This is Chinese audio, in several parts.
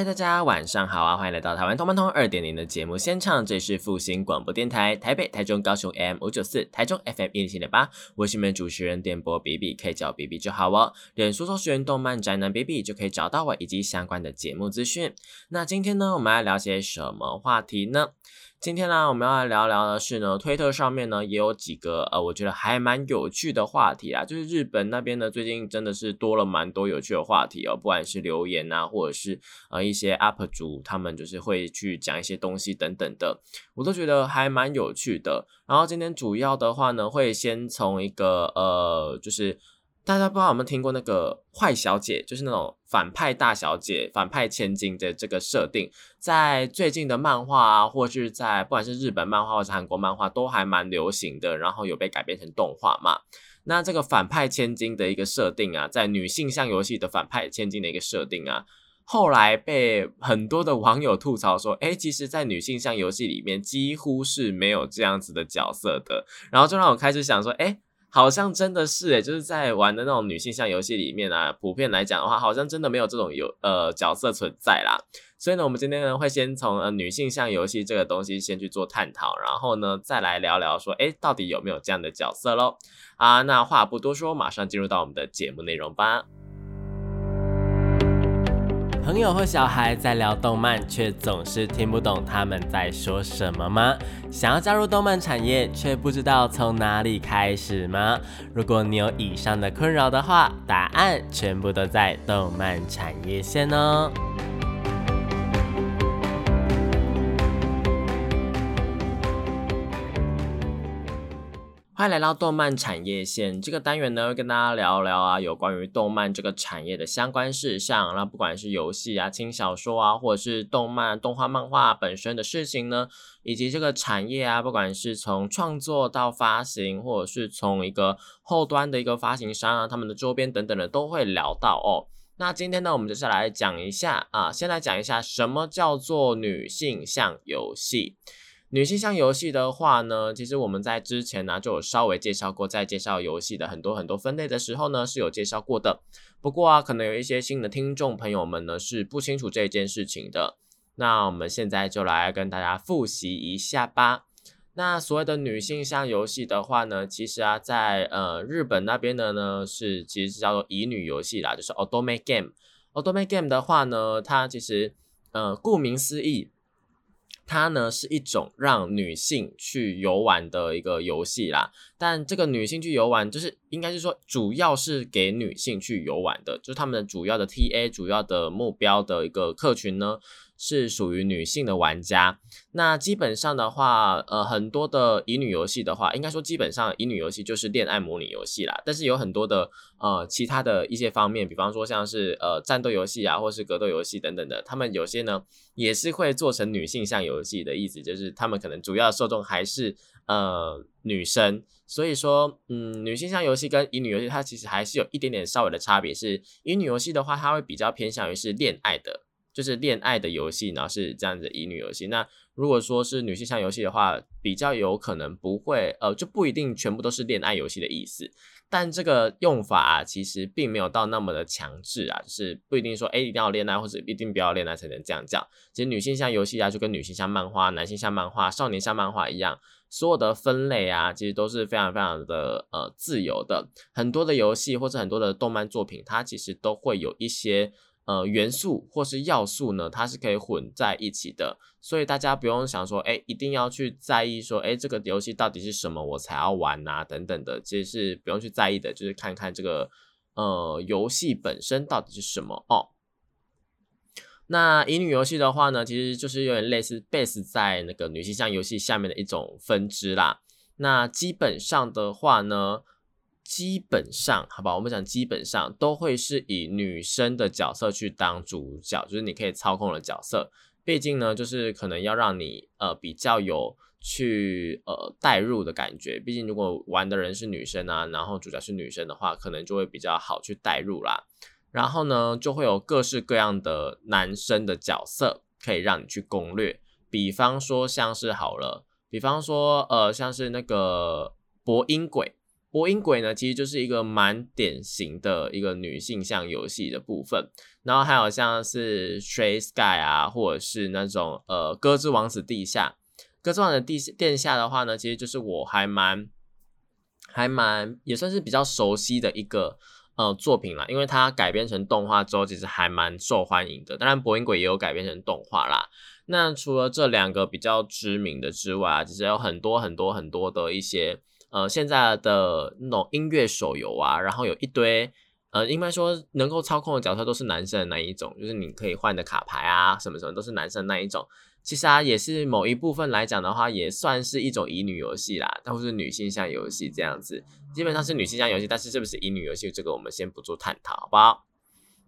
嗨，大家晚上好啊！欢迎来到台湾通班通二点零的节目现场，这里是复兴广播电台台北、台中、高雄 M 五九四，台中 FM 一零七点八，我是你们主持人电波 B B，可以叫 B B 就好哦。脸书搜寻动漫宅男 B B 就可以找到我以及相关的节目资讯。那今天呢，我们要聊些什么话题呢？今天呢，我们要来聊聊的是呢，推特上面呢也有几个呃，我觉得还蛮有趣的话题啊，就是日本那边呢最近真的是多了蛮多有趣的话题哦，不管是留言啊，或者是呃一些 UP 主他们就是会去讲一些东西等等的，我都觉得还蛮有趣的。然后今天主要的话呢，会先从一个呃，就是。大家不知道有没有听过那个坏小姐，就是那种反派大小姐、反派千金的这个设定，在最近的漫画啊，或是在不管是日本漫画或是韩国漫画，都还蛮流行的。然后有被改编成动画嘛？那这个反派千金的一个设定啊，在女性向游戏的反派千金的一个设定啊，后来被很多的网友吐槽说，哎，其实，在女性向游戏里面几乎是没有这样子的角色的。然后就让我开始想说，哎。好像真的是诶，就是在玩的那种女性向游戏里面啊，普遍来讲的话，好像真的没有这种有呃角色存在啦。所以呢，我们今天呢会先从呃女性向游戏这个东西先去做探讨，然后呢再来聊聊说，哎，到底有没有这样的角色喽？啊，那话不多说，马上进入到我们的节目内容吧。朋友或小孩在聊动漫，却总是听不懂他们在说什么吗？想要加入动漫产业，却不知道从哪里开始吗？如果你有以上的困扰的话，答案全部都在动漫产业线哦。欢迎来到动漫产业线这个单元呢，会跟大家聊聊啊，有关于动漫这个产业的相关事项。那不管是游戏啊、轻小说啊，或者是动漫、动画、漫画本身的事情呢，以及这个产业啊，不管是从创作到发行，或者是从一个后端的一个发行商啊，他们的周边等等的，都会聊到哦。那今天呢，我们就是来讲一下啊，先来讲一下什么叫做女性向游戏。女性向游戏的话呢，其实我们在之前呢就有稍微介绍过，在介绍游戏的很多很多分类的时候呢是有介绍过的。不过啊，可能有一些新的听众朋友们呢是不清楚这件事情的。那我们现在就来跟大家复习一下吧。那所谓的女性向游戏的话呢，其实啊，在呃日本那边的呢是其实是叫做乙女游戏啦，就是 Otome Game。Otome Game 的话呢，它其实呃顾名思义。它呢是一种让女性去游玩的一个游戏啦，但这个女性去游玩，就是应该是说主要是给女性去游玩的，就是他们的主要的 TA 主要的目标的一个客群呢。是属于女性的玩家，那基本上的话，呃，很多的乙女游戏的话，应该说基本上乙女游戏就是恋爱模拟游戏啦。但是有很多的呃其他的一些方面，比方说像是呃战斗游戏啊，或是格斗游戏等等的，他们有些呢也是会做成女性向游戏的意思，就是他们可能主要受众还是呃女生。所以说，嗯，女性向游戏跟乙女游戏它其实还是有一点点稍微的差别，是乙女游戏的话，它会比较偏向于是恋爱的。就是恋爱的游戏，然后是这样子乙女游戏。那如果说是女性向游戏的话，比较有可能不会，呃，就不一定全部都是恋爱游戏的意思。但这个用法啊，其实并没有到那么的强制啊，就是不一定说，哎，一定要恋爱或者一定不要恋爱才能这样讲。其实女性向游戏啊，就跟女性向漫画、男性向漫画、少年向漫画一样，所有的分类啊，其实都是非常非常的呃自由的。很多的游戏或者很多的动漫作品，它其实都会有一些。呃，元素或是要素呢，它是可以混在一起的，所以大家不用想说，哎，一定要去在意说，哎，这个游戏到底是什么我才要玩呐，等等的，其实是不用去在意的，就是看看这个呃游戏本身到底是什么哦。那乙女游戏的话呢，其实就是有点类似 base 在那个女性向游戏下面的一种分支啦。那基本上的话呢。基本上，好吧，我们讲基本上都会是以女生的角色去当主角，就是你可以操控的角色。毕竟呢，就是可能要让你呃比较有去呃代入的感觉。毕竟如果玩的人是女生啊，然后主角是女生的话，可能就会比较好去代入啦。然后呢，就会有各式各样的男生的角色可以让你去攻略。比方说像是好了，比方说呃像是那个博音鬼。播音鬼呢，其实就是一个蛮典型的一个女性向游戏的部分，然后还有像是 Stray Sky 啊，或者是那种呃歌之王子地下，歌之王子地殿下的话呢，其实就是我还蛮还蛮也算是比较熟悉的一个呃作品啦，因为它改编成动画之后，其实还蛮受欢迎的。当然，播音鬼也有改编成动画啦。那除了这两个比较知名的之外，其实有很多很多很多的一些。呃，现在的那种音乐手游啊，然后有一堆，呃，应该说能够操控的角色都是男生的那一种，就是你可以换的卡牌啊，什么什么都是男生那一种。其实啊，也是某一部分来讲的话，也算是一种乙女游戏啦，它不是女性向游戏这样子，基本上是女性向游戏，但是是不是乙女游戏，这个我们先不做探讨，好不好？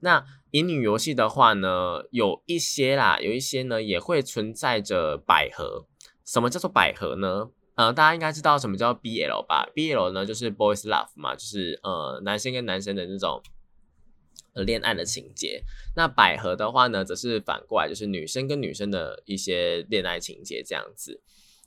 那乙女游戏的话呢，有一些啦，有一些呢也会存在着百合。什么叫做百合呢？呃，大家应该知道什么叫 BL 吧？BL 呢就是 boys love 嘛，就是呃男生跟男生的那种恋爱的情节。那百合的话呢，则是反过来，就是女生跟女生的一些恋爱情节这样子。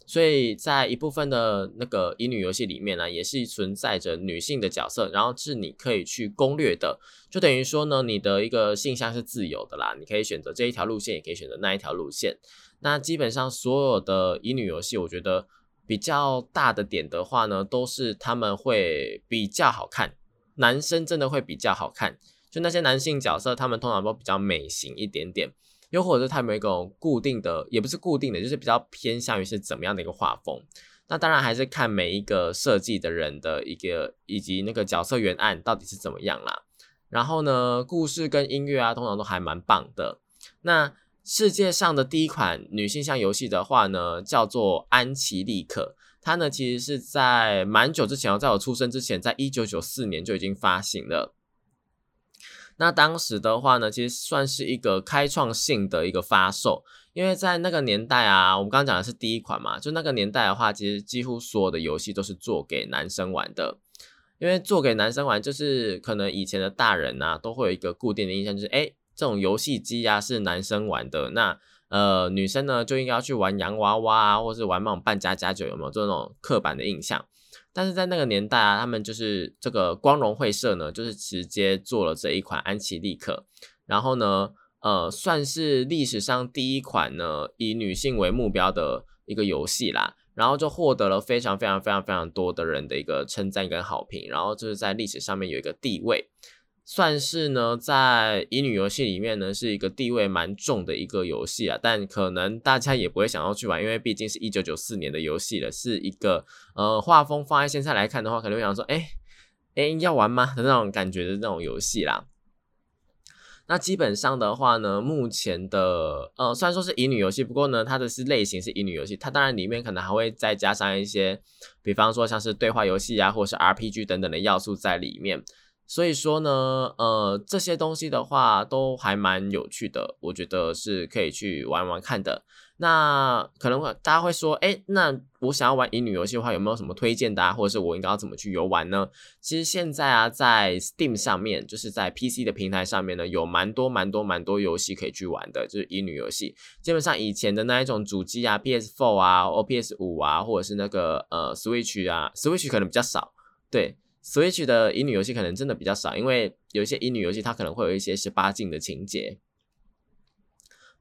所以在一部分的那个乙女游戏里面呢，也是存在着女性的角色，然后是你可以去攻略的。就等于说呢，你的一个性向是自由的啦，你可以选择这一条路线，也可以选择那一条路线。那基本上所有的乙女游戏，我觉得。比较大的点的话呢，都是他们会比较好看，男生真的会比较好看。就那些男性角色，他们通常都比较美型一点点，又或者是他们一种固定的，也不是固定的，就是比较偏向于是怎么样的一个画风。那当然还是看每一个设计的人的一个以及那个角色原案到底是怎么样啦。然后呢，故事跟音乐啊，通常都还蛮棒的。那世界上的第一款女性向游戏的话呢，叫做《安琪丽可》。它呢，其实是在蛮久之前，在我出生之前，在一九九四年就已经发行了。那当时的话呢，其实算是一个开创性的一个发售，因为在那个年代啊，我们刚刚讲的是第一款嘛，就那个年代的话，其实几乎所有的游戏都是做给男生玩的。因为做给男生玩，就是可能以前的大人呐，都会有一个固定的印象，就是哎。这种游戏机啊是男生玩的，那呃女生呢就应该要去玩洋娃娃啊，或是玩那种扮家家酒，有没有这种刻板的印象？但是在那个年代啊，他们就是这个光荣会社呢，就是直接做了这一款安琪丽可，然后呢，呃，算是历史上第一款呢以女性为目标的一个游戏啦，然后就获得了非常非常非常非常多的人的一个称赞跟好评，然后就是在历史上面有一个地位。算是呢，在乙女游戏里面呢，是一个地位蛮重的一个游戏啊，但可能大家也不会想要去玩，因为毕竟是一九九四年的游戏了，是一个呃画风放在现在来看的话，可能会想说，哎哎要玩吗的那种感觉的那种游戏啦。那基本上的话呢，目前的呃虽然说是乙女游戏，不过呢，它的是类型是乙女游戏，它当然里面可能还会再加上一些，比方说像是对话游戏啊，或者是 RPG 等等的要素在里面。所以说呢，呃，这些东西的话都还蛮有趣的，我觉得是可以去玩玩看的。那可能会大家会说，哎，那我想要玩乙女游戏的话，有没有什么推荐的啊？或者是我应该要怎么去游玩呢？其实现在啊，在 Steam 上面，就是在 PC 的平台上面呢，有蛮多蛮多蛮多游戏可以去玩的，就是乙女游戏。基本上以前的那一种主机啊，PS4 啊，或 PS5 啊，或者是那个呃 Switch 啊，Switch 可能比较少，对。Switch 的乙女游戏可能真的比较少，因为有一些乙女游戏它可能会有一些十八禁的情节。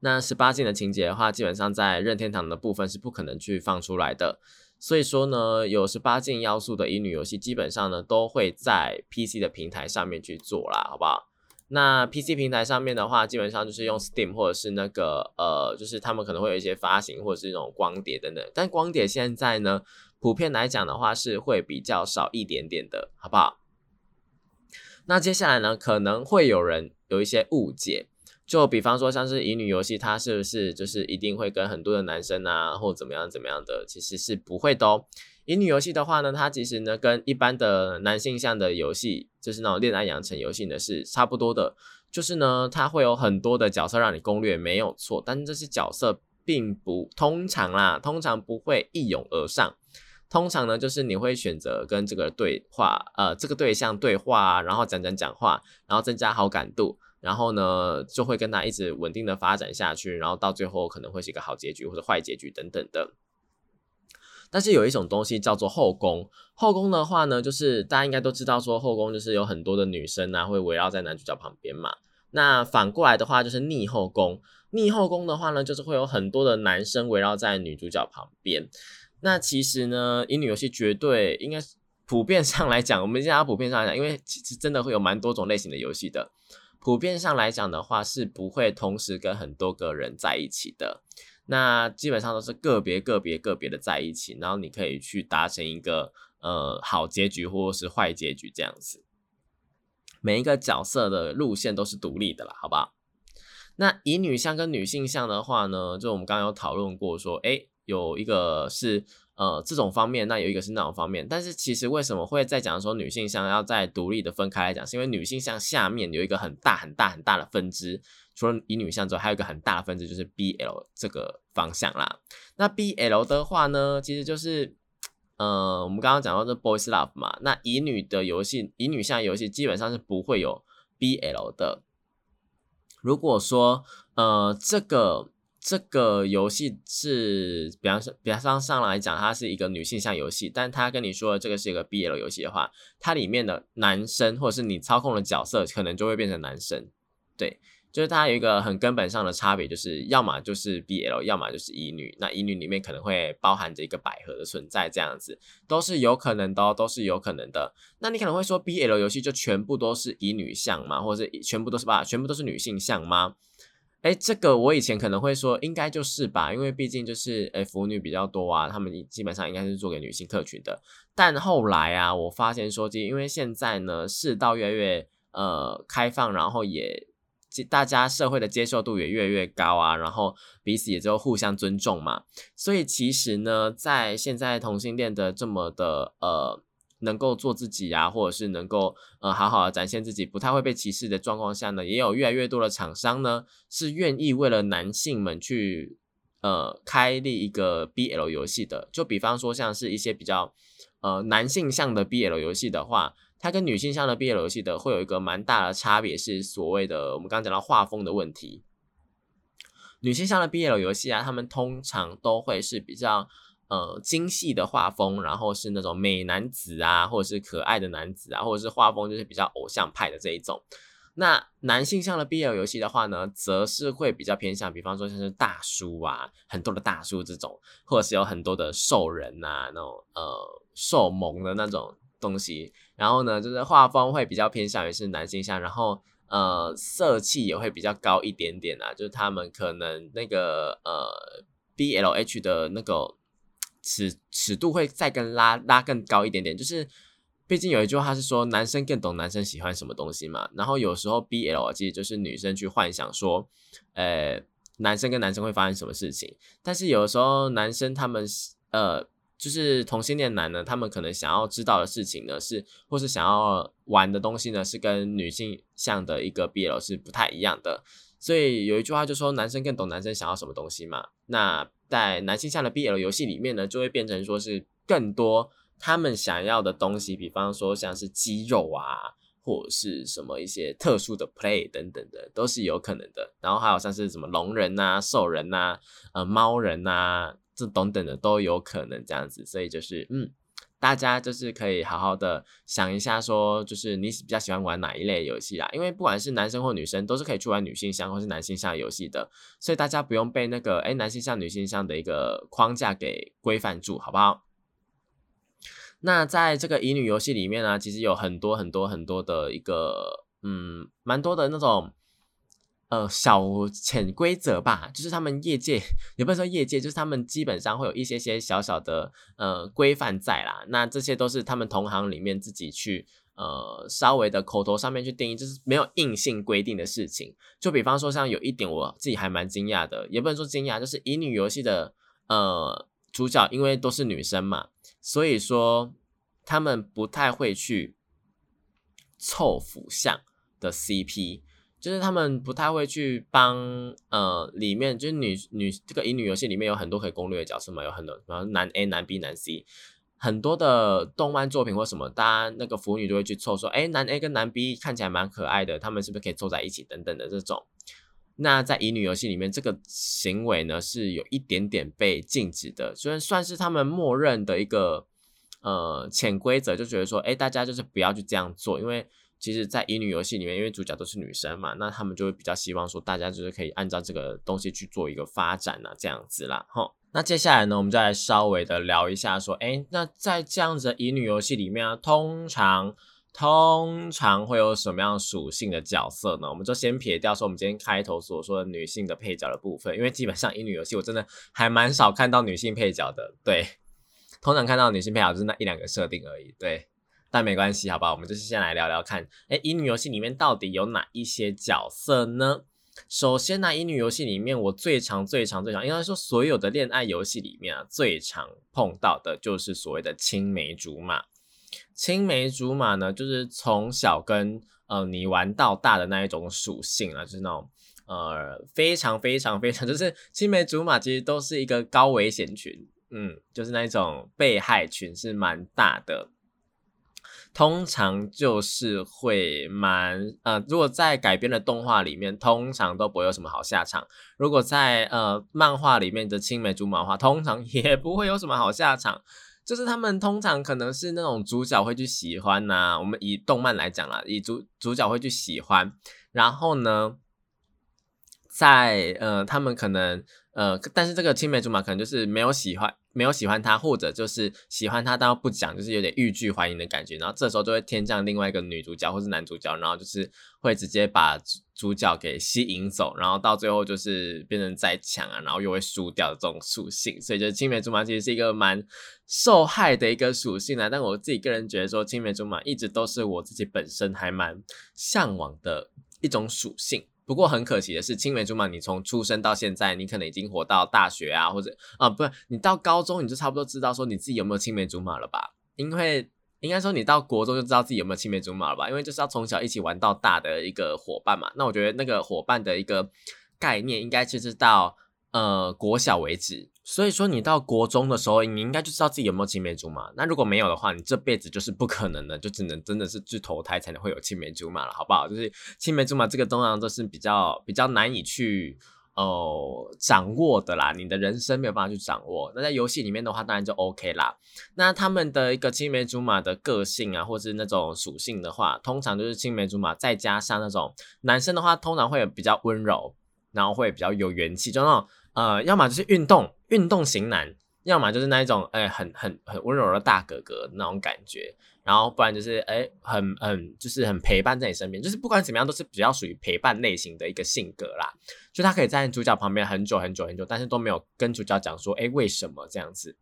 那十八禁的情节的话，基本上在任天堂的部分是不可能去放出来的。所以说呢，有十八禁要素的乙女游戏，基本上呢都会在 PC 的平台上面去做啦，好不好？那 PC 平台上面的话，基本上就是用 Steam 或者是那个呃，就是他们可能会有一些发行或者是那种光碟等等。但光碟现在呢？普遍来讲的话，是会比较少一点点的，好不好？那接下来呢，可能会有人有一些误解，就比方说像是乙女游戏，它是不是就是一定会跟很多的男生啊，或怎么样怎么样的？其实是不会的哦。乙女游戏的话呢，它其实呢跟一般的男性向的游戏，就是那种恋爱养成游戏呢是差不多的。就是呢，它会有很多的角色让你攻略，没有错，但是这些角色并不通常啦，通常不会一涌而上。通常呢，就是你会选择跟这个对话，呃，这个对象对话，然后讲讲讲话，然后增加好感度，然后呢，就会跟他一直稳定的发展下去，然后到最后可能会是一个好结局或者坏结局等等的。但是有一种东西叫做后宫，后宫的话呢，就是大家应该都知道，说后宫就是有很多的女生啊，会围绕在男主角旁边嘛。那反过来的话，就是逆后宫，逆后宫的话呢，就是会有很多的男生围绕在女主角旁边。那其实呢，乙女游戏绝对应该普遍上来讲，我们现在普遍上来讲，因为其实真的会有蛮多种类型的游戏的。普遍上来讲的话，是不会同时跟很多个人在一起的。那基本上都是个别、个别、个别的在一起，然后你可以去达成一个呃好结局或者是坏结局这样子。每一个角色的路线都是独立的啦，好不好？那乙女向跟女性向的话呢，就我们刚刚有讨论过，说哎。有一个是呃这种方面，那有一个是那种方面，但是其实为什么会在讲说女性向要在独立的分开来讲，是因为女性向下面有一个很大很大很大的分支，除了乙女向之外，还有一个很大的分支就是 BL 这个方向啦。那 BL 的话呢，其实就是呃我们刚刚讲到这 Boys Love 嘛，那乙女的游戏，乙女向游戏基本上是不会有 BL 的。如果说呃这个。这个游戏是，比方说，比方上来讲，它是一个女性向游戏，但他跟你说这个是一个 BL 游戏的话，它里面的男生或者是你操控的角色，可能就会变成男生。对，就是它有一个很根本上的差别，就是要么就是 BL，要么就是乙女。那乙女里面可能会包含着一个百合的存在，这样子都是有可能的，都是有可能的。那你可能会说，BL 游戏就全部都是乙女向吗？或者是全部都是吧？全部都是女性向吗？哎，这个我以前可能会说应该就是吧，因为毕竟就是哎腐女比较多啊，他们基本上应该是做给女性客群的。但后来啊，我发现说，因为现在呢世道越来越呃开放，然后也大家社会的接受度也越来越高啊，然后彼此也就互相尊重嘛，所以其实呢，在现在同性恋的这么的呃。能够做自己呀，或者是能够呃好好的展现自己，不太会被歧视的状况下呢，也有越来越多的厂商呢是愿意为了男性们去呃开立一个 BL 游戏的。就比方说像是一些比较呃男性向的 BL 游戏的话，它跟女性向的 BL 游戏的会有一个蛮大的差别，是所谓的我们刚刚讲到画风的问题。女性向的 BL 游戏啊，他们通常都会是比较。呃，精细的画风，然后是那种美男子啊，或者是可爱的男子啊，或者是画风就是比较偶像派的这一种。那男性向的 BL 游戏的话呢，则是会比较偏向，比方说像是大叔啊，很多的大叔这种，或者是有很多的兽人啊，那种呃兽萌的那种东西。然后呢，就是画风会比较偏向于是男性向，然后呃色气也会比较高一点点啊，就是他们可能那个呃 BLH 的那个。尺尺度会再更拉拉更高一点点，就是毕竟有一句话是说男生更懂男生喜欢什么东西嘛。然后有时候 BL 其实就是女生去幻想说，呃，男生跟男生会发生什么事情。但是有的时候男生他们呃，就是同性恋男呢，他们可能想要知道的事情呢是，或是想要玩的东西呢是跟女性向的一个 BL 是不太一样的。所以有一句话就说男生更懂男生想要什么东西嘛。那在男性向的 BL 游戏里面呢，就会变成说是更多他们想要的东西，比方说像是肌肉啊，或者是什么一些特殊的 play 等等的，都是有可能的。然后还有像是什么龙人呐、兽人呐、呃猫人呐，这等等的都有可能这样子。所以就是嗯。大家就是可以好好的想一下，说就是你比较喜欢玩哪一类游戏啦？因为不管是男生或女生，都是可以去玩女性向或是男性向游戏的，所以大家不用被那个哎男性向、女性向的一个框架给规范住，好不好？那在这个乙女游戏里面呢，其实有很多很多很多的一个嗯，蛮多的那种。呃，小潜规则吧，就是他们业界 也不能说业界，就是他们基本上会有一些些小小的呃规范在啦。那这些都是他们同行里面自己去呃稍微的口头上面去定义，就是没有硬性规定的事情。就比方说，像有一点我自己还蛮惊讶的，也不能说惊讶，就是乙女游戏的呃主角，因为都是女生嘛，所以说他们不太会去凑腐向的 CP。就是他们不太会去帮呃里面就是女女这个乙女游戏里面有很多可以攻略的角色嘛，有很多然后男 A 男 B 男 C。很多的动漫作品或什么，大家那个腐女就会去凑说，哎，男 A 跟男 B 看起来蛮可爱的，他们是不是可以凑在一起等等的这种。那在乙女游戏里面，这个行为呢是有一点点被禁止的，虽然算是他们默认的一个呃潜规则，就觉得说，哎，大家就是不要去这样做，因为其实，在乙女游戏里面，因为主角都是女生嘛，那他们就会比较希望说，大家就是可以按照这个东西去做一个发展啊，这样子啦，哈。那接下来呢，我们再来稍微的聊一下，说，哎，那在这样子的乙女游戏里面啊，通常通常会有什么样属性的角色呢？我们就先撇掉说我们今天开头所说的女性的配角的部分，因为基本上乙女游戏我真的还蛮少看到女性配角的，对，通常看到女性配角就是那一两个设定而已，对，但没关系，好吧，我们就是先来聊聊看，哎，乙女游戏里面到底有哪一些角色呢？首先呢，乙女游戏里面，我最常、最常、最常，应该说所有的恋爱游戏里面啊，最常碰到的就是所谓的青梅竹马。青梅竹马呢，就是从小跟呃你玩到大的那一种属性啊，就是那种呃非常非常非常，就是青梅竹马其实都是一个高危险群，嗯，就是那一种被害群是蛮大的。通常就是会蛮呃，如果在改编的动画里面，通常都不会有什么好下场。如果在呃漫画里面的青梅竹马的话，通常也不会有什么好下场。就是他们通常可能是那种主角会去喜欢呐，我们以动漫来讲啦，以主主角会去喜欢，然后呢，在呃他们可能呃，但是这个青梅竹马可能就是没有喜欢。没有喜欢他，或者就是喜欢他，但不讲，就是有点欲拒还迎的感觉。然后这时候就会添降另外一个女主角或是男主角，然后就是会直接把主角给吸引走，然后到最后就是变成再抢啊，然后又会输掉的这种属性。所以就青梅竹马其实是一个蛮受害的一个属性啊。但我自己个人觉得说，青梅竹马一直都是我自己本身还蛮向往的一种属性。不过很可惜的是，青梅竹马，你从出生到现在，你可能已经活到大学啊，或者啊，不是你到高中，你就差不多知道说你自己有没有青梅竹马了吧？因为应该说你到国中就知道自己有没有青梅竹马了吧？因为就是要从小一起玩到大的一个伙伴嘛。那我觉得那个伙伴的一个概念，应该就是到呃国小为止。所以说，你到国中的时候，你应该就知道自己有没有青梅竹马。那如果没有的话，你这辈子就是不可能的，就只能真的是去投胎才能会有青梅竹马了，好不好？就是青梅竹马这个东西都是比较比较难以去哦掌握的啦，你的人生没有办法去掌握。那在游戏里面的话，当然就 OK 啦。那他们的一个青梅竹马的个性啊，或是那种属性的话，通常就是青梅竹马，再加上那种男生的话，通常会比较温柔，然后会比较有元气，就那种。呃，要么就是运动运动型男，要么就是那一种哎，很很很温柔的大哥哥那种感觉，然后不然就是哎，很很就是很陪伴在你身边，就是不管怎么样都是比较属于陪伴类型的一个性格啦。就他可以在主角旁边很久很久很久，但是都没有跟主角讲说哎为什么这样子。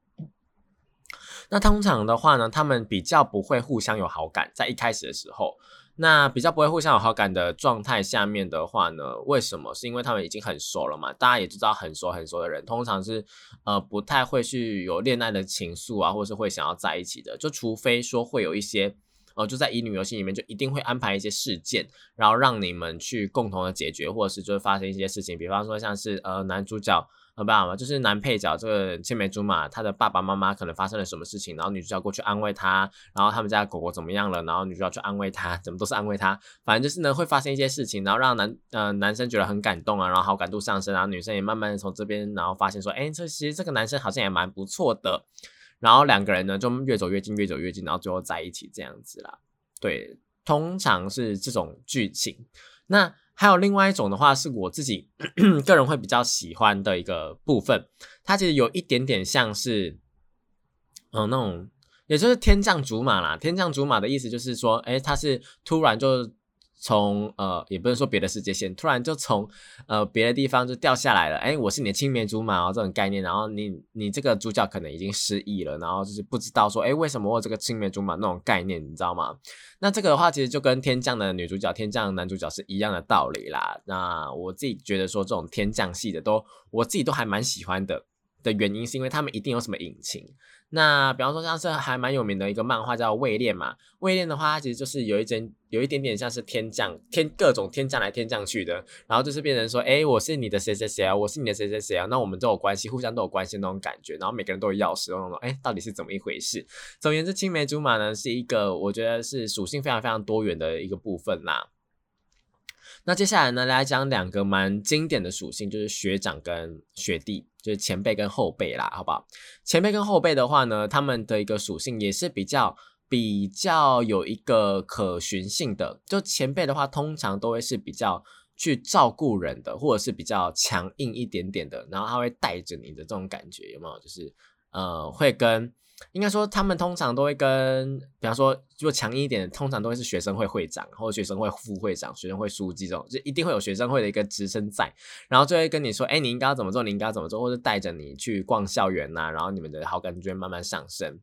那通常的话呢，他们比较不会互相有好感，在一开始的时候。那比较不会互相有好感的状态下面的话呢？为什么？是因为他们已经很熟了嘛？大家也知道，很熟很熟的人，通常是呃不太会去有恋爱的情愫啊，或是会想要在一起的。就除非说会有一些呃，就在乙女游戏里面，就一定会安排一些事件，然后让你们去共同的解决，或者是就会发生一些事情。比方说像是呃男主角。呃，不嘛，就是男配角这个青梅竹马，他的爸爸妈妈可能发生了什么事情，然后女主角过去安慰他，然后他们家狗狗怎么样了，然后女主角去安慰他，怎么都是安慰他，反正就是呢会发生一些事情，然后让男呃男生觉得很感动啊，然后好感度上升，然后女生也慢慢的从这边然后发现说，哎，这其实这个男生好像也蛮不错的，然后两个人呢就越走越近，越走越近，然后最后在一起这样子啦。对，通常是这种剧情，那。还有另外一种的话，是我自己 个人会比较喜欢的一个部分，它其实有一点点像是，嗯，那种，也就是天降竹马啦。天降竹马的意思就是说，哎，他是突然就。从呃，也不能说别的世界线，突然就从呃别的地方就掉下来了。哎，我是你的青梅竹马哦，这种概念。然后你你这个主角可能已经失忆了，然后就是不知道说，哎，为什么我这个青梅竹马那种概念，你知道吗？那这个的话，其实就跟天降的女主角、天降男主角是一样的道理啦。那我自己觉得说，这种天降系的都，我自己都还蛮喜欢的。的原因，是因为他们一定有什么隐情。那比方说像是还蛮有名的一个漫画叫《位恋》嘛，《位恋》的话，它其实就是有一点有一点点像是天降天各种天降来天降去的，然后就是变成说，哎，我是你的谁谁谁啊，我是你的谁谁谁啊，那我们都有关系，互相都有关系那种感觉，然后每个人都有钥匙，那种，哎，到底是怎么一回事？总而言之，青梅竹马呢是一个我觉得是属性非常非常多元的一个部分啦。那接下来呢，来讲两个蛮经典的属性，就是学长跟学弟，就是前辈跟后辈啦，好不好？前辈跟后辈的话呢，他们的一个属性也是比较比较有一个可循性的。就前辈的话，通常都会是比较去照顾人的，或者是比较强硬一点点的，然后他会带着你的这种感觉，有没有？就是呃，会跟。应该说，他们通常都会跟，比方说，如果强硬一点，通常都会是学生会会长，或者学生会副会长、学生会书记这种，就一定会有学生会的一个职称在，然后就会跟你说，哎，你应该要怎么做，你应该要怎么做，或者带着你去逛校园呐，然后你们的好感就会慢慢上升。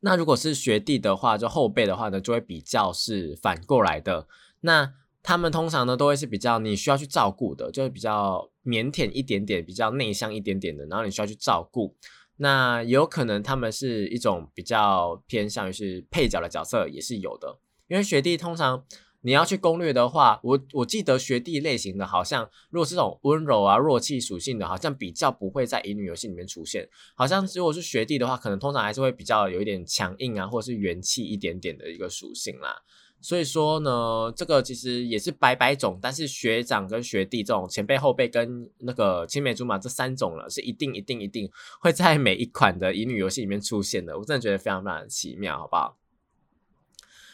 那如果是学弟的话，就后辈的话呢，就会比较是反过来的。那他们通常呢，都会是比较你需要去照顾的，就是比较腼腆一点点，比较内向一点点的，然后你需要去照顾。那有可能他们是一种比较偏向于是配角的角色，也是有的。因为学弟通常你要去攻略的话，我我记得学弟类型的，好像如果是这种温柔啊、弱气属性的，好像比较不会在乙女游戏里面出现。好像如果是学弟的话，可能通常还是会比较有一点强硬啊，或者是元气一点点的一个属性啦。所以说呢，这个其实也是百百种，但是学长跟学弟这种前辈后辈跟那个青梅竹马这三种了，是一定一定一定会在每一款的乙女游戏里面出现的。我真的觉得非常非常奇妙，好不好？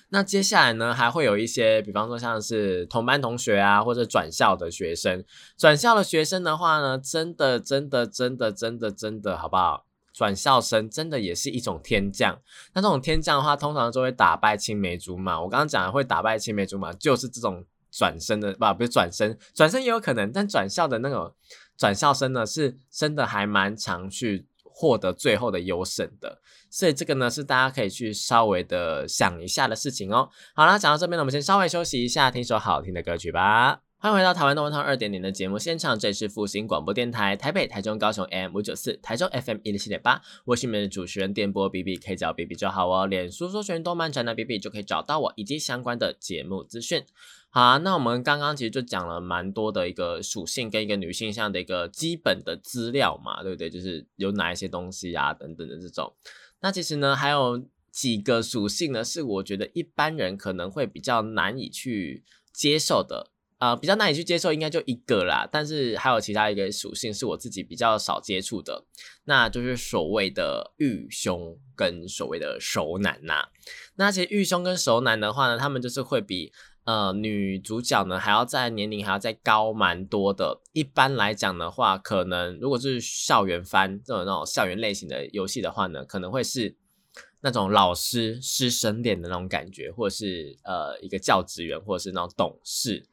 那接下来呢，还会有一些，比方说像是同班同学啊，或者转校的学生，转校的学生的话呢，真的真的真的真的真的，好不好？转校生真的也是一种天降，那这种天降的话，通常就会打败青梅竹马。我刚刚讲的会打败青梅竹马，就是这种转生的，不不是转生，转生也有可能，但转校的那种转校生呢，是真的还蛮常去获得最后的优胜的。所以这个呢，是大家可以去稍微的想一下的事情哦。好了，讲到这边呢，我们先稍微休息一下，听首好听的歌曲吧。欢迎回到台湾动漫通二点零的节目现场，这里是复兴广播电台台北、台中、高雄 M 五九四，台中 FM 一零七点八。我是你们的主持人电波 B B，可以叫 B B 就好哦。脸书搜寻动漫宅男 B B 就可以找到我以及相关的节目资讯。好，那我们刚刚其实就讲了蛮多的一个属性跟一个女性上的一个基本的资料嘛，对不对？就是有哪一些东西啊等等的这种。那其实呢，还有几个属性呢，是我觉得一般人可能会比较难以去接受的。呃，比较难以去接受，应该就一个啦。但是还有其他一个属性是我自己比较少接触的，那就是所谓的御兄跟所谓的熟男呐。那其实御兄跟熟男的话呢，他们就是会比呃女主角呢还要在年龄还要再高蛮多的。一般来讲的话，可能如果是校园番这种那种校园类型的游戏的话呢，可能会是那种老师师生恋的那种感觉，或者是呃一个教职员，或者是那种董事。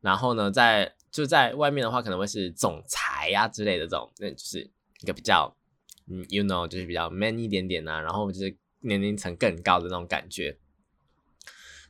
然后呢，在就在外面的话，可能会是总裁呀之类的这种，那就是一个比较，嗯，you know，就是比较 man 一点点呐，然后就是年龄层更高的那种感觉。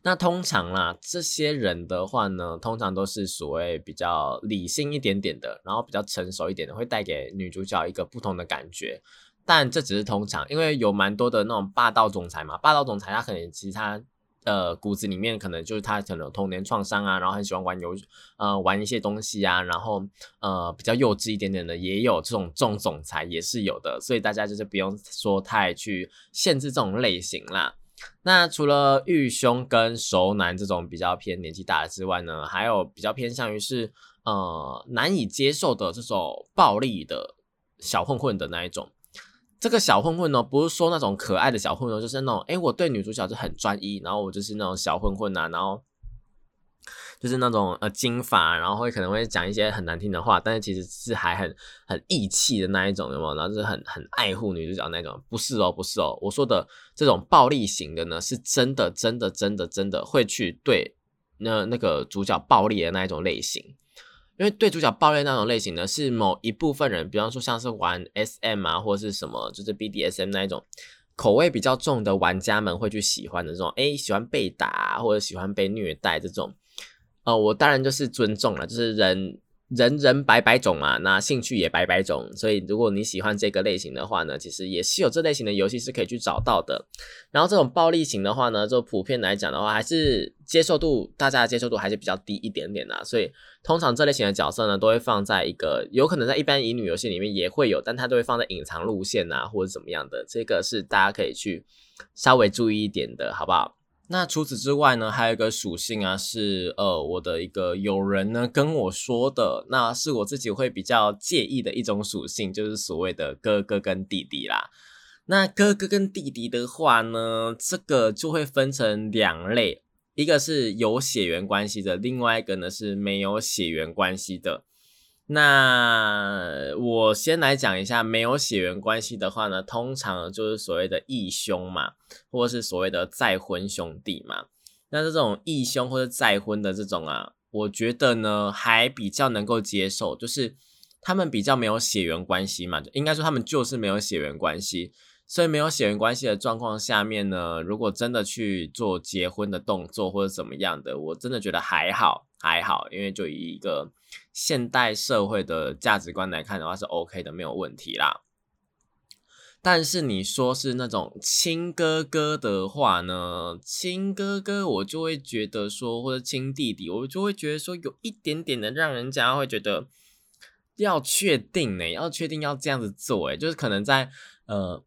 那通常啦，这些人的话呢，通常都是所谓比较理性一点点的，然后比较成熟一点的，会带给女主角一个不同的感觉。但这只是通常，因为有蛮多的那种霸道总裁嘛，霸道总裁他可能其他。呃，骨子里面可能就是他可能有童年创伤啊，然后很喜欢玩游，呃，玩一些东西啊，然后呃比较幼稚一点点的也有这种这种总裁也是有的，所以大家就是不用说太去限制这种类型啦。那除了御兄跟熟男这种比较偏年纪大的之外呢，还有比较偏向于是呃难以接受的这种暴力的小混混的那一种。这个小混混呢，不是说那种可爱的小混混，就是那种，哎，我对女主角就很专一，然后我就是那种小混混呐，然后就是那种呃金发，然后会可能会讲一些很难听的话，但是其实是还很很义气的那一种，有没有？然后就是很很爱护女主角那种，不是哦，不是哦，我说的这种暴力型的呢，是真的真的真的真的会去对那那个主角暴力的那一种类型。因为对主角暴力那种类型呢，是某一部分人，比方说像是玩 SM 啊，或者是什么，就是 BDSM 那一种口味比较重的玩家们会去喜欢的这种，哎，喜欢被打或者喜欢被虐待这种，呃，我当然就是尊重了，就是人人人百百种嘛，那兴趣也百百种，所以如果你喜欢这个类型的话呢，其实也是有这类型的游戏是可以去找到的。然后这种暴力型的话呢，就普遍来讲的话，还是接受度大家的接受度还是比较低一点点的，所以通常这类型的角色呢，都会放在一个有可能在一般乙女游戏里面也会有，但它都会放在隐藏路线啊，或者怎么样的，这个是大家可以去稍微注意一点的，好不好？那除此之外呢，还有一个属性啊，是呃我的一个友人呢跟我说的，那是我自己会比较介意的一种属性，就是所谓的哥哥跟弟弟啦。那哥哥跟弟弟的话呢，这个就会分成两类，一个是有血缘关系的，另外一个呢是没有血缘关系的。那我先来讲一下，没有血缘关系的话呢，通常就是所谓的义兄嘛，或是所谓的再婚兄弟嘛。那这种义兄或者再婚的这种啊，我觉得呢还比较能够接受，就是他们比较没有血缘关系嘛，应该说他们就是没有血缘关系。所以没有血缘关系的状况下面呢，如果真的去做结婚的动作或者怎么样的，我真的觉得还好还好，因为就以一个现代社会的价值观来看的话是 OK 的，没有问题啦。但是你说是那种亲哥哥的话呢，亲哥哥我就会觉得说，或者亲弟弟，我就会觉得说有一点点的让人家会觉得要确定呢，要确定要这样子做，诶就是可能在呃。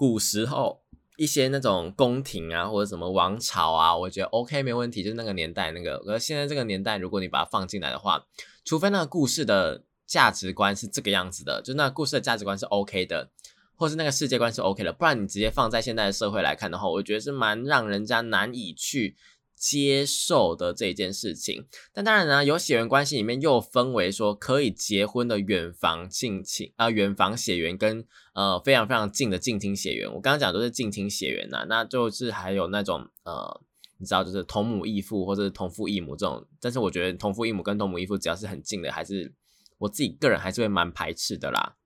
古时候一些那种宫廷啊，或者什么王朝啊，我觉得 OK 没问题，就是那个年代那个。而现在这个年代，如果你把它放进来的话，除非那个故事的价值观是这个样子的，就那故事的价值观是 OK 的，或是那个世界观是 OK 的，不然你直接放在现在的社会来看的话，我觉得是蛮让人家难以去。接受的这件事情，但当然呢，有血缘关系里面又分为说可以结婚的远房近亲啊，远房血缘跟呃非常非常近的近亲血缘。我刚刚讲都是近亲血缘呐，那就是还有那种呃，你知道就是同母异父或者是同父异母这种。但是我觉得同父异母跟同母异父只要是很近的，还是我自己个人还是会蛮排斥的啦。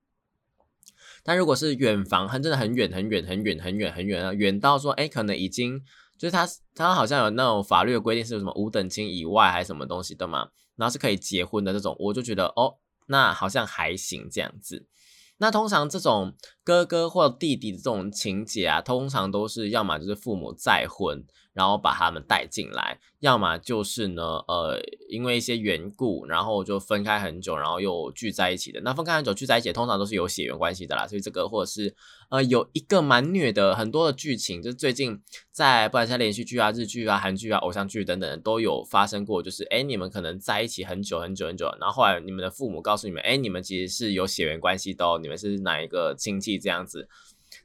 但如果是远房，很真的很远很远很远很远很远啊，远到说哎，可能已经。就是他，他好像有那种法律的规定，是有什么五等亲以外还是什么东西的嘛？然后是可以结婚的这种，我就觉得哦，那好像还行这样子。那通常这种哥哥或弟弟的这种情节啊，通常都是要么就是父母再婚。然后把他们带进来，要么就是呢，呃，因为一些缘故，然后就分开很久，然后又聚在一起的。那分开很久聚在一起，通常都是有血缘关系的啦。所以这个或者是呃，有一个蛮虐的很多的剧情，就是最近在不管是连续剧啊、日剧啊、韩剧啊、偶像剧等等都有发生过，就是哎，你们可能在一起很久很久很久，然后后来你们的父母告诉你们，哎，你们其实是有血缘关系的，哦，你们是哪一个亲戚这样子。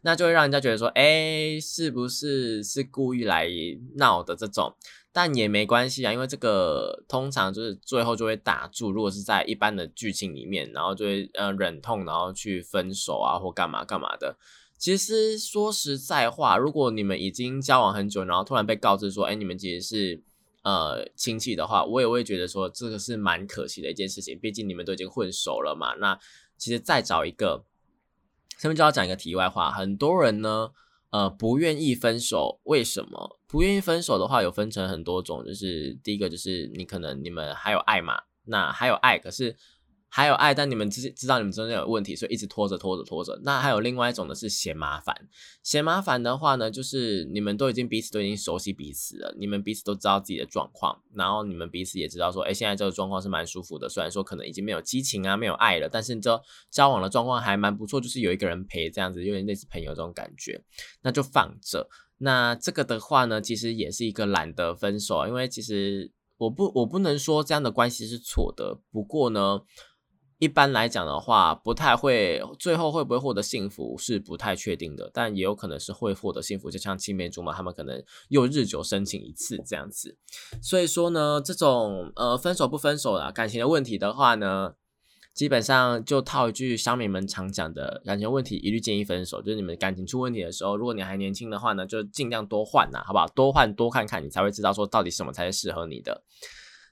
那就会让人家觉得说，哎，是不是是故意来闹的这种？但也没关系啊，因为这个通常就是最后就会打住。如果是在一般的剧情里面，然后就会呃忍痛，然后去分手啊，或干嘛干嘛的。其实说实在话，如果你们已经交往很久，然后突然被告知说，哎，你们其实是呃亲戚的话，我也会觉得说这个是蛮可惜的一件事情。毕竟你们都已经混熟了嘛。那其实再找一个。下面就要讲一个题外话，很多人呢，呃，不愿意分手，为什么不愿意分手的话，有分成很多种，就是第一个就是你可能你们还有爱嘛，那还有爱，可是。还有爱，但你们知知道你们中间有问题，所以一直拖着拖着拖着。那还有另外一种呢，是嫌麻烦。嫌麻烦的话呢，就是你们都已经彼此都已经熟悉彼此了，你们彼此都知道自己的状况，然后你们彼此也知道说，哎，现在这个状况是蛮舒服的。虽然说可能已经没有激情啊，没有爱了，但是这交往的状况还蛮不错，就是有一个人陪这样子，有点类似朋友这种感觉，那就放着。那这个的话呢，其实也是一个懒得分手，因为其实我不我不能说这样的关系是错的，不过呢。一般来讲的话，不太会，最后会不会获得幸福是不太确定的，但也有可能是会获得幸福，就像青梅竹马，他们可能又日久生情一次这样子。所以说呢，这种呃分手不分手啦感情的问题的话呢，基本上就套一句乡民们常讲的感情问题，一律建议分手。就是你们感情出问题的时候，如果你还年轻的话呢，就尽量多换呐，好不好？多换多看看，你才会知道说到底什么才是适合你的。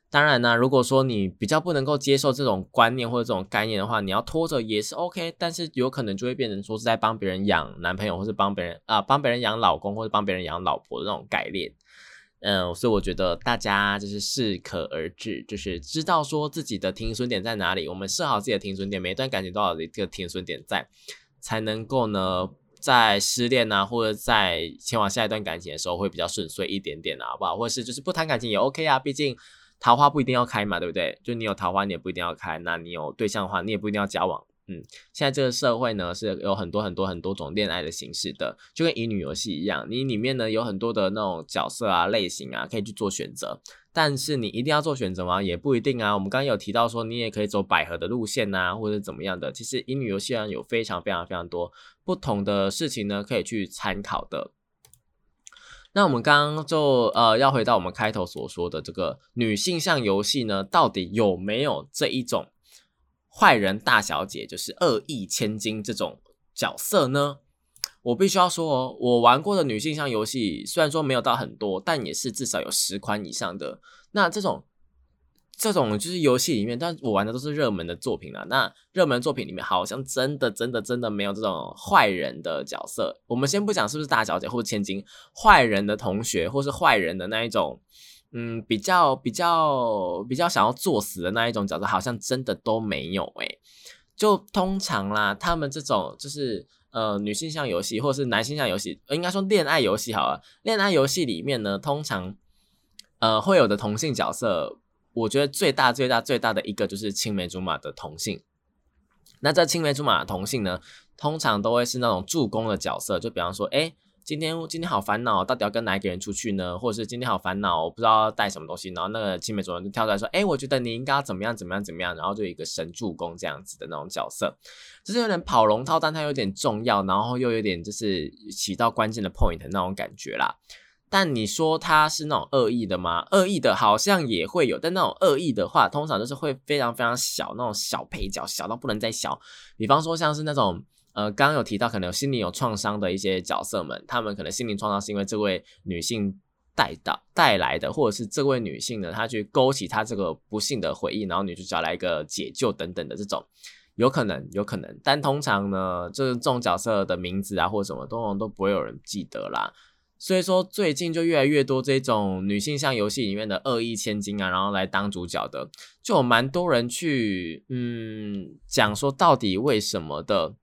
当然呢，如果说你比较不能够接受这种观念或者这种概念的话，你要拖着也是 OK，但是有可能就会变成说是在帮别人养男朋友，或是帮别人啊帮别人养老公，或者帮别人养老婆的那种概念。嗯，所以我觉得大家就是适可而止，就是知道说自己的停损点在哪里，我们设好自己的停损点，每一段感情都有一个停损点在，才能够呢，在失恋啊，或者在前往下一段感情的时候会比较顺遂一点点啊，好不好？或者是就是不谈感情也 OK 啊，毕竟桃花不一定要开嘛，对不对？就你有桃花，你也不一定要开，那你有对象的话，你也不一定要交往。嗯，现在这个社会呢是有很多很多很多种恋爱的形式的，就跟乙女游戏一样，你里面呢有很多的那种角色啊类型啊，可以去做选择。但是你一定要做选择吗？也不一定啊。我们刚刚有提到说，你也可以走百合的路线呐，或者怎么样的。其实乙女游戏上有非常非常非常多不同的事情呢，可以去参考的。那我们刚刚就呃要回到我们开头所说的这个女性向游戏呢，到底有没有这一种？坏人大小姐就是恶意千金这种角色呢，我必须要说哦，我玩过的女性向游戏虽然说没有到很多，但也是至少有十款以上的。那这种这种就是游戏里面，但我玩的都是热门的作品啊。那热门作品里面好像真的真的真的没有这种坏人的角色。我们先不讲是不是大小姐或者千金，坏人的同学或是坏人的那一种。嗯，比较比较比较想要作死的那一种角色，好像真的都没有诶。就通常啦，他们这种就是呃女性向游戏或者是男性向游戏，应该说恋爱游戏好了。恋爱游戏里面呢，通常呃会有的同性角色，我觉得最大最大最大的一个就是青梅竹马的同性。那这青梅竹马的同性呢，通常都会是那种助攻的角色，就比方说，哎。今天今天好烦恼，到底要跟哪一个人出去呢？或者是今天好烦恼，我不知道带什么东西。然后那个青梅竹马就跳出来说：“哎，我觉得你应该要怎么样怎么样怎么样。”然后就一个神助攻这样子的那种角色，就是有点跑龙套，但它有点重要，然后又有点就是起到关键的 point 的那种感觉啦。但你说他是那种恶意的吗？恶意的好像也会有，但那种恶意的话，通常都是会非常非常小，那种小配角，小到不能再小。比方说像是那种。呃，刚刚有提到可能有心理有创伤的一些角色们，他们可能心灵创伤是因为这位女性带到带来的，或者是这位女性呢，她去勾起她这个不幸的回忆，然后女主角来一个解救等等的这种，有可能，有可能，但通常呢，就是这种角色的名字啊或者什么，通常都不会有人记得啦。所以说最近就越来越多这种女性向游戏里面的恶意千金啊，然后来当主角的，就有蛮多人去嗯讲说到底为什么的。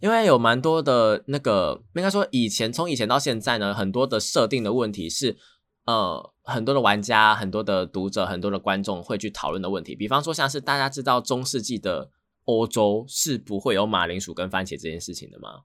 因为有蛮多的那个，应该说以前从以前到现在呢，很多的设定的问题是，呃，很多的玩家、很多的读者、很多的观众会去讨论的问题。比方说，像是大家知道中世纪的欧洲是不会有马铃薯跟番茄这件事情的吗？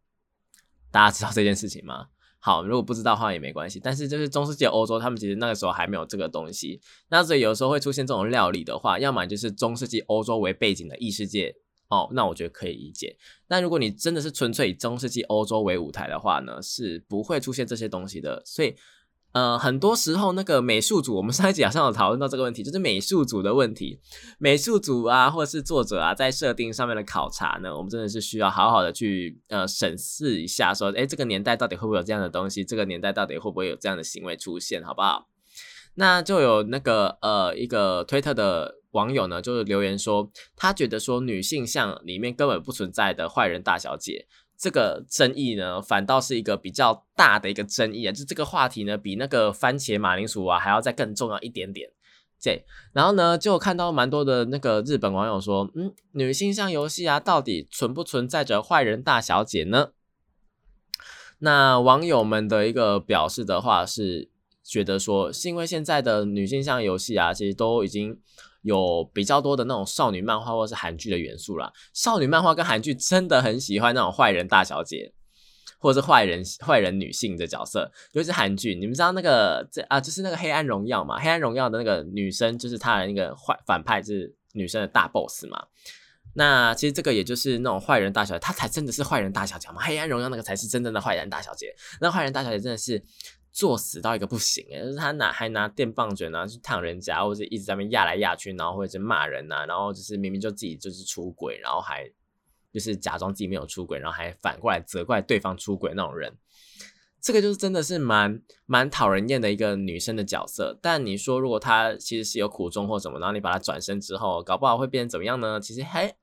大家知道这件事情吗？好，如果不知道的话也没关系。但是就是中世纪欧洲，他们其实那个时候还没有这个东西，那所以有时候会出现这种料理的话，要么就是中世纪欧洲为背景的异世界。哦，那我觉得可以理解。但如果你真的是纯粹以中世纪欧洲为舞台的话呢，是不会出现这些东西的。所以，呃，很多时候那个美术组，我们上一集好像有讨论到这个问题，就是美术组的问题。美术组啊，或者是作者啊，在设定上面的考察呢，我们真的是需要好好的去呃审视一下，说，哎，这个年代到底会不会有这样的东西？这个年代到底会不会有这样的行为出现？好不好？那就有那个呃一个推特的。网友呢，就是留言说，他觉得说女性像里面根本不存在的坏人大小姐，这个争议呢，反倒是一个比较大的一个争议啊，就这个话题呢，比那个番茄马铃薯啊还要再更重要一点点。这，然后呢，就看到蛮多的那个日本网友说，嗯，女性向游戏啊，到底存不存在着坏人大小姐呢？那网友们的一个表示的话是，觉得说是因为现在的女性像游戏啊，其实都已经。有比较多的那种少女漫画或是韩剧的元素啦。少女漫画跟韩剧真的很喜欢那种坏人大小姐，或者是坏人坏人女性的角色，尤其是韩剧。你们知道那个这啊，就是那个《黑暗荣耀》嘛，《黑暗荣耀》的那个女生就是她的那个坏反派，就是女生的大 boss 嘛。那其实这个也就是那种坏人大小姐，她才真的是坏人大小姐嘛，《黑暗荣耀》那个才是真正的坏人大小姐。那坏人大小姐真的是。作死到一个不行诶，就是他拿还拿电棒卷啊去烫人家，或者一直在那边压来压去，然后或者骂人呐，然后就是明明就自己就是出轨，然后还就是假装自己没有出轨，然后还反过来责怪对方出轨那种人，这个就是真的是蛮蛮讨人厌的一个女生的角色。但你说如果她其实是有苦衷或什么，然后你把她转身之后，搞不好会变成怎么样呢？其实还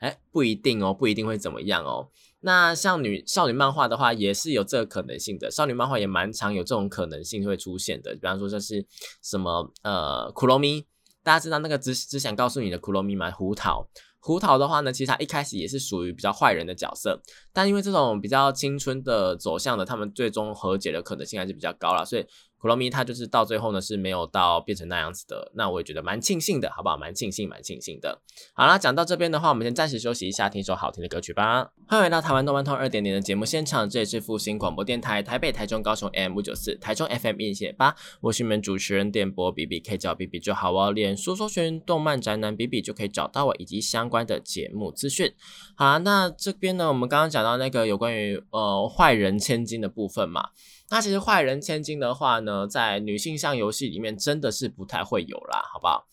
哎不一定哦，不一定会怎么样哦。那像女少女漫画的话，也是有这个可能性的。少女漫画也蛮常有这种可能性会出现的，比方说这是什么呃，苦罗咪，大家知道那个只只想告诉你的苦罗咪吗？胡桃，胡桃的话呢，其实他一开始也是属于比较坏人的角色，但因为这种比较青春的走向的，他们最终和解的可能性还是比较高了，所以。苦罗咪他就是到最后呢是没有到变成那样子的，那我也觉得蛮庆幸的，好不好？蛮庆幸，蛮庆幸的。好啦，讲到这边的话，我们先暂时休息一下，听首好听的歌曲吧。欢迎回到台湾动漫通二点零的节目现场，这里是复兴广播电台台北、台中、高雄 M 五九四，台中 FM 一线八，我是你们主持人电波 B B，可以叫 B B 就好哦。脸书搜寻动漫宅男 B B 就可以找到我以及相关的节目资讯。好啦，那这边呢，我们刚刚讲到那个有关于呃坏人千金的部分嘛。那其实坏人千金的话呢，在女性向游戏里面真的是不太会有啦，好不好？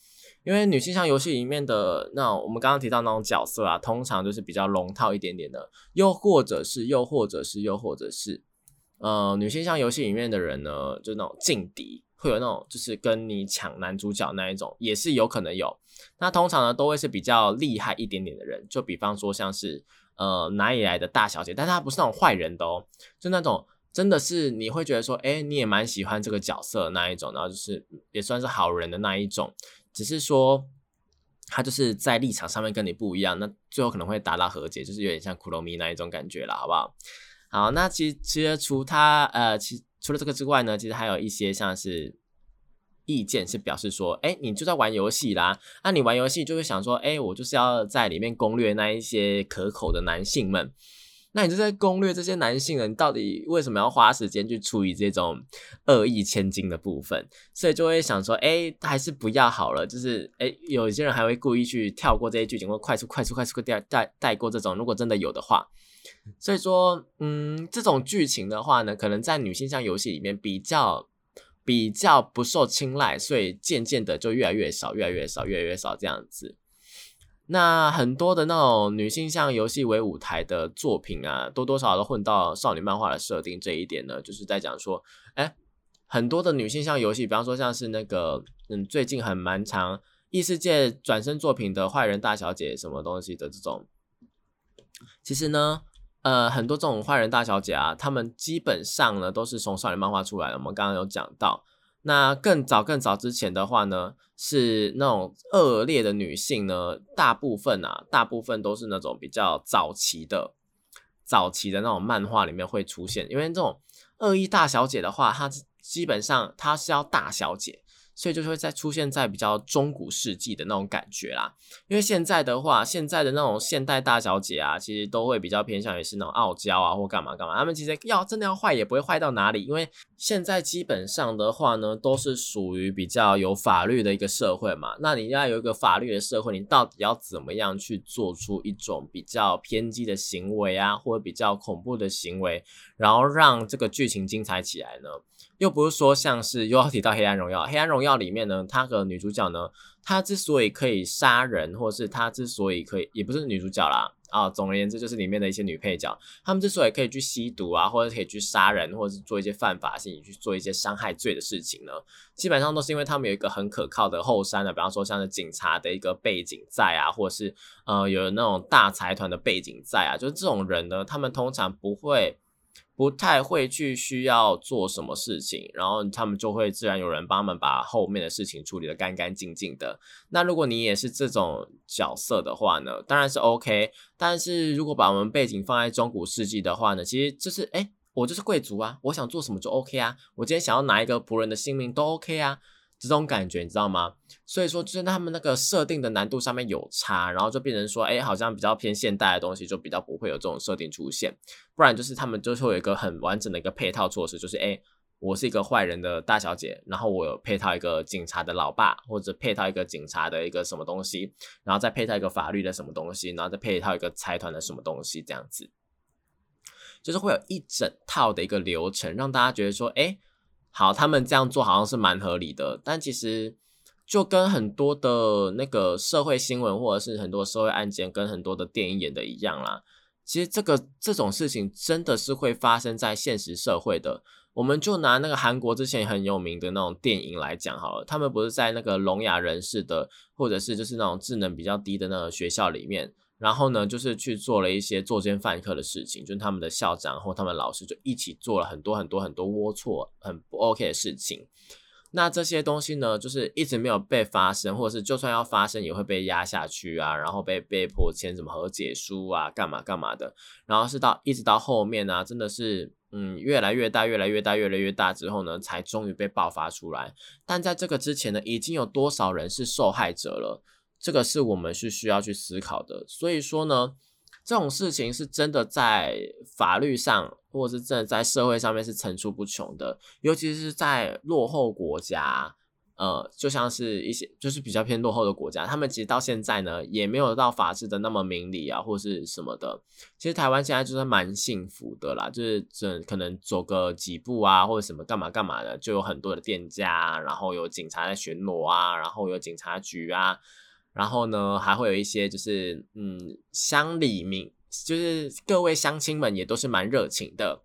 因为女性向游戏里面的那我们刚刚提到那种角色啊，通常就是比较龙套一点点的，又或者是又或者是又或者是，呃，女性向游戏里面的人呢，就那种劲敌，会有那种就是跟你抢男主角那一种，也是有可能有。那通常呢，都会是比较厉害一点点的人，就比方说像是呃哪里来的大小姐，但她不是那种坏人的哦，就那种。真的是你会觉得说，哎，你也蛮喜欢这个角色那一种，然后就是也算是好人的那一种，只是说他就是在立场上面跟你不一样，那最后可能会达到和解，就是有点像苦罗米那一种感觉了，好不好？好，那其实其实除他呃，其除了这个之外呢，其实还有一些像是意见是表示说，哎，你就在玩游戏啦，那你玩游戏就会想说，哎，我就是要在里面攻略那一些可口的男性们。那你就在攻略这些男性人，到底为什么要花时间去处理这种恶意千金的部分？所以就会想说，哎，还是不要好了。就是，哎，有些人还会故意去跳过这些剧情，或快速、快速、快速带带带过这种。如果真的有的话，所以说，嗯，这种剧情的话呢，可能在女性向游戏里面比较比较不受青睐，所以渐渐的就越来越少，越来越少，越来越少这样子。那很多的那种女性向游戏为舞台的作品啊，多多少少都混到少女漫画的设定这一点呢，就是在讲说，哎，很多的女性向游戏，比方说像是那个，嗯，最近很蛮长异世界转身作品的坏人大小姐什么东西的这种，其实呢，呃，很多这种坏人大小姐啊，她们基本上呢都是从少女漫画出来的。我们刚刚有讲到。那更早更早之前的话呢，是那种恶劣的女性呢，大部分啊，大部分都是那种比较早期的、早期的那种漫画里面会出现，因为这种恶意大小姐的话，她基本上她是要大小姐。所以就是会在出现在比较中古世纪的那种感觉啦，因为现在的话，现在的那种现代大小姐啊，其实都会比较偏向于是那种傲娇啊，或干嘛干嘛。他们其实要真的要坏也不会坏到哪里，因为现在基本上的话呢，都是属于比较有法律的一个社会嘛。那你要有一个法律的社会，你到底要怎么样去做出一种比较偏激的行为啊，或者比较恐怖的行为，然后让这个剧情精彩起来呢？又不是说像是又要提到《黑暗荣耀》，《黑暗荣耀》里面呢，她的女主角呢，她之所以可以杀人，或是她之所以可以，也不是女主角啦啊，总而言之就是里面的一些女配角，她们之所以可以去吸毒啊，或者可以去杀人，或者是做一些犯法性去做一些伤害罪的事情呢，基本上都是因为他们有一个很可靠的后山的，比方说像是警察的一个背景在啊，或者是呃有那种大财团的背景在啊，就是这种人呢，他们通常不会。不太会去需要做什么事情，然后他们就会自然有人帮他们把后面的事情处理的干干净净的。那如果你也是这种角色的话呢，当然是 OK。但是如果把我们背景放在中古世纪的话呢，其实就是哎，我就是贵族啊，我想做什么就 OK 啊，我今天想要拿一个仆人的性命都 OK 啊。这种感觉你知道吗？所以说就是他们那个设定的难度上面有差，然后就变成说，哎，好像比较偏现代的东西就比较不会有这种设定出现，不然就是他们就是会有一个很完整的一个配套措施，就是哎，我是一个坏人的大小姐，然后我有配套一个警察的老爸，或者配套一个警察的一个什么东西，然后再配套一个法律的什么东西，然后再配套一个财团的什么东西，这样子，就是会有一整套的一个流程，让大家觉得说，哎。好，他们这样做好像是蛮合理的，但其实就跟很多的那个社会新闻或者是很多社会案件，跟很多的电影演的一样啦。其实这个这种事情真的是会发生在现实社会的。我们就拿那个韩国之前很有名的那种电影来讲好了，他们不是在那个聋哑人士的，或者是就是那种智能比较低的那个学校里面，然后呢，就是去做了一些作奸犯科的事情，就是他们的校长或他们老师就一起做了很多很多很多龌龊、很不 OK 的事情。那这些东西呢，就是一直没有被发生，或者是就算要发生，也会被压下去啊，然后被被迫签什么和解书啊，干嘛干嘛的。然后是到一直到后面呢，真的是嗯越来越大，越来越大，越来越大之后呢，才终于被爆发出来。但在这个之前呢，已经有多少人是受害者了？这个是我们是需要去思考的，所以说呢，这种事情是真的在法律上，或者是真的在社会上面是层出不穷的，尤其是在落后国家，呃，就像是一些就是比较偏落后的国家，他们其实到现在呢，也没有到法治的那么明理啊，或是什么的。其实台湾现在就是蛮幸福的啦，就是这可能走个几步啊，或者什么干嘛干嘛的，就有很多的店家，然后有警察在巡逻啊，然后有警察局啊。然后呢，还会有一些就是嗯，乡里民，就是各位乡亲们也都是蛮热情的。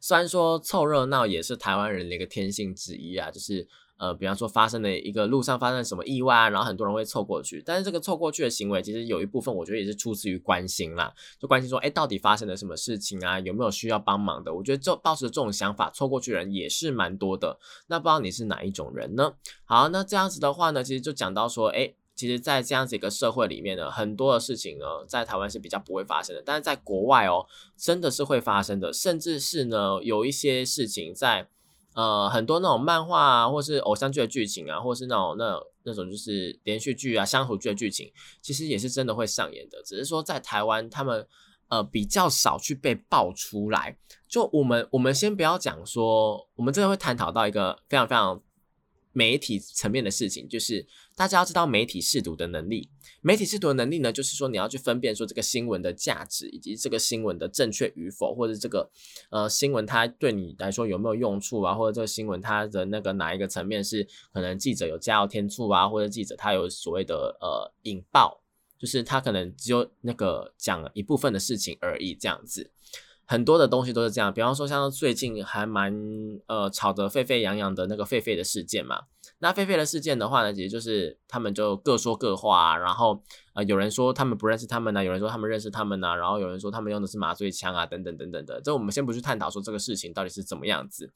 虽然说凑热闹也是台湾人的一个天性之一啊，就是。呃，比方说发生了一个路上发生什么意外啊，然后很多人会凑过去，但是这个凑过去的行为，其实有一部分我觉得也是出自于关心啦，就关心说，哎，到底发生了什么事情啊？有没有需要帮忙的？我觉得这抱持这种想法凑过去的人也是蛮多的。那不知道你是哪一种人呢？好，那这样子的话呢，其实就讲到说，哎，其实，在这样子一个社会里面呢，很多的事情呢，在台湾是比较不会发生的，但是在国外哦，真的是会发生的，甚至是呢，有一些事情在。呃，很多那种漫画啊，或是偶像剧的剧情啊，或是那种那那种就是连续剧啊、乡土剧的剧情，其实也是真的会上演的。只是说在台湾，他们呃比较少去被爆出来。就我们我们先不要讲说，我们真的会探讨到一个非常非常。媒体层面的事情，就是大家要知道媒体试读的能力。媒体试读的能力呢，就是说你要去分辨说这个新闻的价值，以及这个新闻的正确与否，或者这个呃新闻它对你来说有没有用处啊，或者这个新闻它的那个哪一个层面是可能记者有加油添醋啊，或者记者他有所谓的呃引爆，就是他可能只有那个讲一部分的事情而已，这样子。很多的东西都是这样，比方说像最近还蛮呃吵得沸沸扬扬的那个狒狒的事件嘛。那狒狒的事件的话呢，其实就是他们就各说各话，啊然后呃有人说他们不认识他们呢，有人说他们认识他们呢，然后有人说他们用的是麻醉枪啊，等等等等的。这我们先不去探讨说这个事情到底是怎么样子，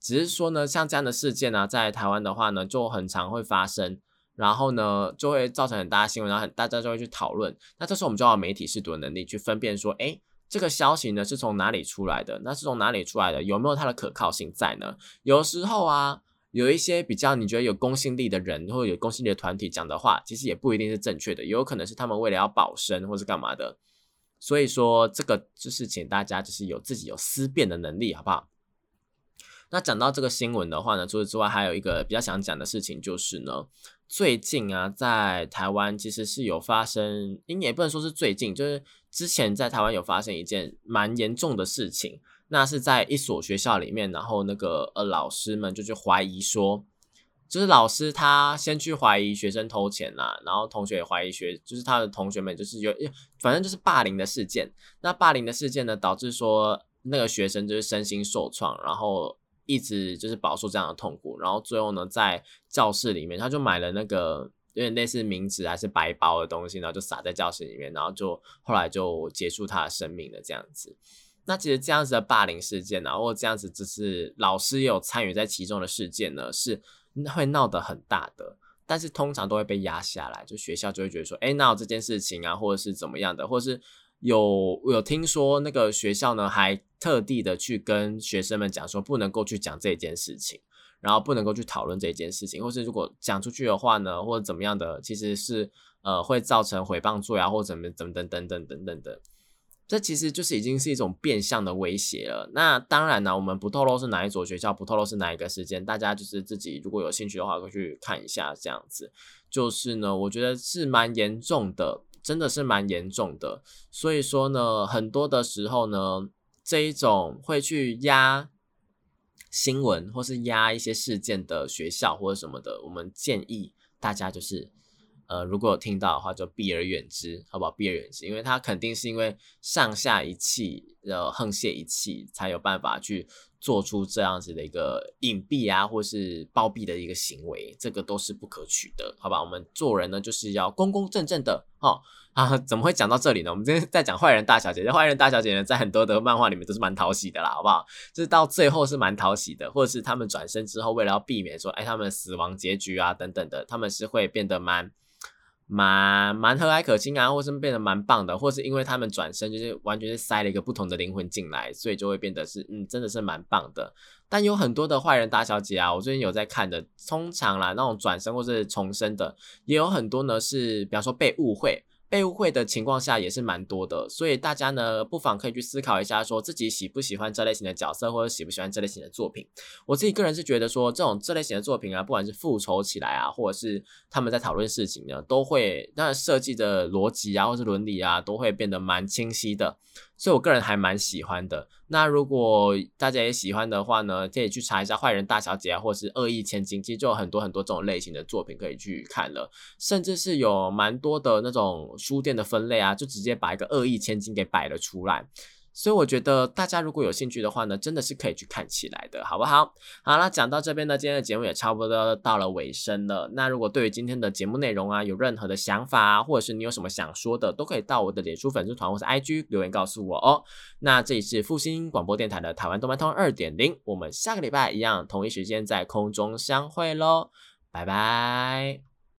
只是说呢，像这样的事件呢，在台湾的话呢，就很常会发生，然后呢就会造成很大的新闻，然后很大家就会去讨论。那这时候我们就要媒体试读的能力去分辨说，哎。这个消息呢是从哪里出来的？那是从哪里出来的？有没有它的可靠性在呢？有时候啊，有一些比较你觉得有公信力的人或者有公信力的团体讲的话，其实也不一定是正确的，也有可能是他们为了要保身或是干嘛的。所以说，这个就是请大家就是有自己有思辨的能力，好不好？那讲到这个新闻的话呢，除此之外，还有一个比较想讲的事情就是呢，最近啊，在台湾其实是有发生，应也不能说是最近，就是。之前在台湾有发生一件蛮严重的事情，那是在一所学校里面，然后那个呃老师们就去怀疑说，就是老师他先去怀疑学生偷钱啦，然后同学也怀疑学，就是他的同学们就是有，反正就是霸凌的事件。那霸凌的事件呢，导致说那个学生就是身心受创，然后一直就是饱受这样的痛苦，然后最后呢在教室里面他就买了那个。有点类似名纸还是白包的东西，然后就撒在教室里面，然后就后来就结束他的生命了这样子。那其实这样子的霸凌事件呢，或这样子只是老师也有参与在其中的事件呢，是会闹得很大的，但是通常都会被压下来，就学校就会觉得说，哎，闹这件事情啊，或者是怎么样的，或者是有有听说那个学校呢，还特地的去跟学生们讲说，不能够去讲这件事情。然后不能够去讨论这件事情，或是如果讲出去的话呢，或者怎么样的，其实是呃会造成诽谤罪啊，或者怎么怎么等等等等等的，这其实就是已经是一种变相的威胁了。那当然呢，我们不透露是哪一所学校，不透露是哪一个时间，大家就是自己如果有兴趣的话，可以去看一下。这样子就是呢，我觉得是蛮严重的，真的是蛮严重的。所以说呢，很多的时候呢，这一种会去压。新闻或是压一些事件的学校或者什么的，我们建议大家就是呃，如果有听到的话，就避而远之，好不好？避而远之，因为他肯定是因为上下一气，呃，沆瀣一气，才有办法去做出这样子的一个隐蔽啊，或是包庇的一个行为，这个都是不可取的，好吧？我们做人呢，就是要公公正正的，哦。啊，怎么会讲到这里呢？我们今天在讲坏人大小姐，这坏人大小姐呢，在很多的漫画里面都是蛮讨喜的啦，好不好？就是到最后是蛮讨喜的，或者是他们转身之后，为了要避免说，哎，他们死亡结局啊等等的，他们是会变得蛮。蛮蛮和蔼可亲啊，或是变得蛮棒的，或是因为他们转身就是完全是塞了一个不同的灵魂进来，所以就会变得是嗯，真的是蛮棒的。但有很多的坏人大小姐啊，我最近有在看的，通常啦那种转身或是重生的，也有很多呢是，比方说被误会。被误会的情况下也是蛮多的，所以大家呢不妨可以去思考一下，说自己喜不喜欢这类型的角色，或者喜不喜欢这类型的作品。我自己个人是觉得说，这种这类型的作品啊，不管是复仇起来啊，或者是他们在讨论事情呢，都会那设计的逻辑啊，或是伦理啊，都会变得蛮清晰的。所以我个人还蛮喜欢的。那如果大家也喜欢的话呢，可以去查一下《坏人大小姐》啊，或是《恶意千金》，其实就有很多很多这种类型的作品可以去看了。甚至是有蛮多的那种书店的分类啊，就直接把一个《恶意千金》给摆了出来。所以我觉得大家如果有兴趣的话呢，真的是可以去看起来的，好不好？好了，讲到这边呢，今天的节目也差不多到了尾声了。那如果对于今天的节目内容啊，有任何的想法啊，或者是你有什么想说的，都可以到我的脸书粉丝团或是 IG 留言告诉我哦。那这里是复兴广播电台的台湾动漫通二点零，我们下个礼拜一样同一时间在空中相会喽，拜拜。